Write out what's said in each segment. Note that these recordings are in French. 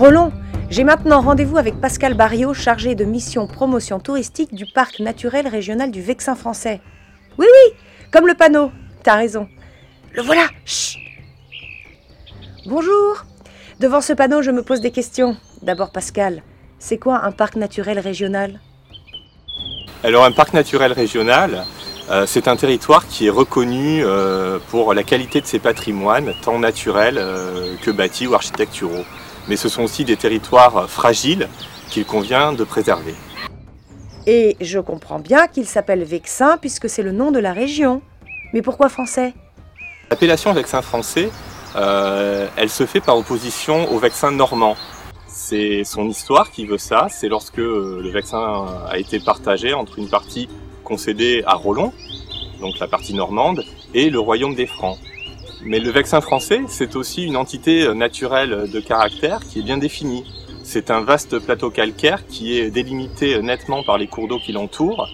Roland, j'ai maintenant rendez-vous avec Pascal Barriot, chargé de mission promotion touristique du parc naturel régional du Vexin français. Oui, oui, comme le panneau. T'as raison. Le voilà. Chut. Bonjour. Devant ce panneau, je me pose des questions. D'abord, Pascal, c'est quoi un parc naturel régional? Alors, un parc naturel régional, euh, c'est un territoire qui est reconnu euh, pour la qualité de ses patrimoines, tant naturels euh, que bâtis ou architecturaux. Mais ce sont aussi des territoires fragiles qu'il convient de préserver. Et je comprends bien qu'il s'appelle Vexin puisque c'est le nom de la région. Mais pourquoi français? L'appellation Vexin français euh, elle se fait par opposition au Vexin normand. C'est son histoire qui veut ça, c'est lorsque euh, le Vexin a été partagé entre une partie concédée à Rollon, donc la partie normande, et le royaume des Francs. Mais le Vexin français, c'est aussi une entité naturelle de caractère qui est bien définie. C'est un vaste plateau calcaire qui est délimité nettement par les cours d'eau qui l'entourent,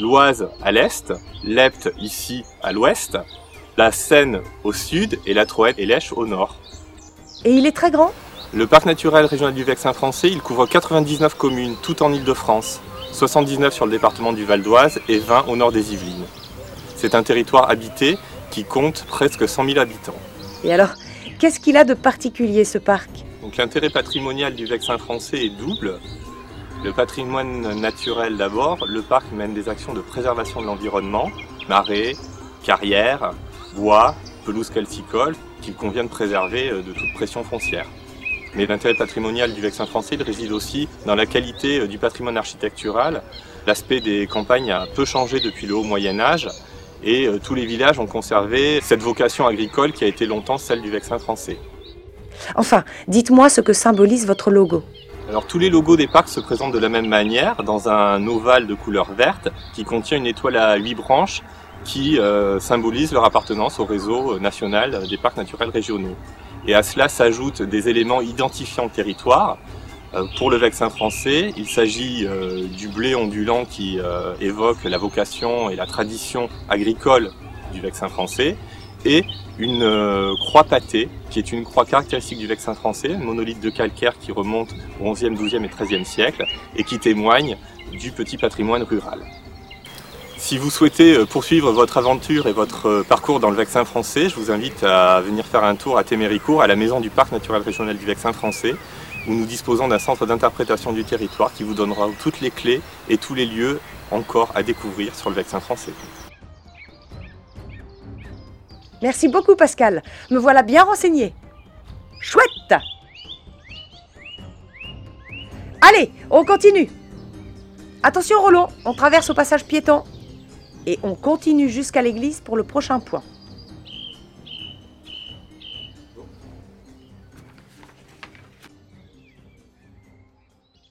l'Oise à l'est, l'Epte ici à l'ouest, la Seine au sud et la Troette et l'Eche au nord. Et il est très grand? Le parc naturel régional du Vexin français, il couvre 99 communes, tout en Ile-de-France, 79 sur le département du Val d'Oise et 20 au nord des Yvelines. C'est un territoire habité qui compte presque 100 000 habitants. Et alors, qu'est-ce qu'il a de particulier ce parc? Donc l'intérêt patrimonial du Vexin français est double. Le patrimoine naturel d'abord, le parc mène des actions de préservation de l'environnement, marais, carrières, bois, pelouse calcicole, qu'il convient de préserver euh, de toute pression foncière. Mais l'intérêt patrimonial du Vexin français il réside aussi dans la qualité euh, du patrimoine architectural. L'aspect des campagnes a peu changé depuis le haut Moyen Âge et euh, tous les villages ont conservé cette vocation agricole qui a été longtemps celle du Vexin français. Enfin, dites-moi ce que symbolise votre logo. Alors tous les logos des parcs se présentent de la même manière, dans un ovale de couleur verte qui contient une étoile à huit branches qui euh, symbolisent leur appartenance au réseau national des parcs naturels régionaux. Et à cela s'ajoutent des éléments identifiant le territoire. Euh, pour le vexin français, il s'agit euh, du blé ondulant qui évoque la vocation et la tradition agricole du vexin français, et une croix pâtée, qui est une croix caractéristique du vexin français, un monolithe de calcaire qui remonte au XIe, XIIe et XIIIe siècle, et qui témoigne du petit patrimoine rural. Si vous souhaitez euh, poursuivre votre aventure et votre euh, parcours dans le Vexin français, je vous invite à venir faire un tour à Téméricourt, à la maison du Parc naturel régional du Vexin français, où nous disposons d'un centre d'interprétation du territoire qui vous donnera toutes les clés et tous les lieux encore à découvrir sur le Vexin français. Merci beaucoup Pascal, me voilà bien renseigné. Chouette Allez, on continue Attention Roland, on traverse au passage piéton et on continue jusqu'à l'église pour le prochain point.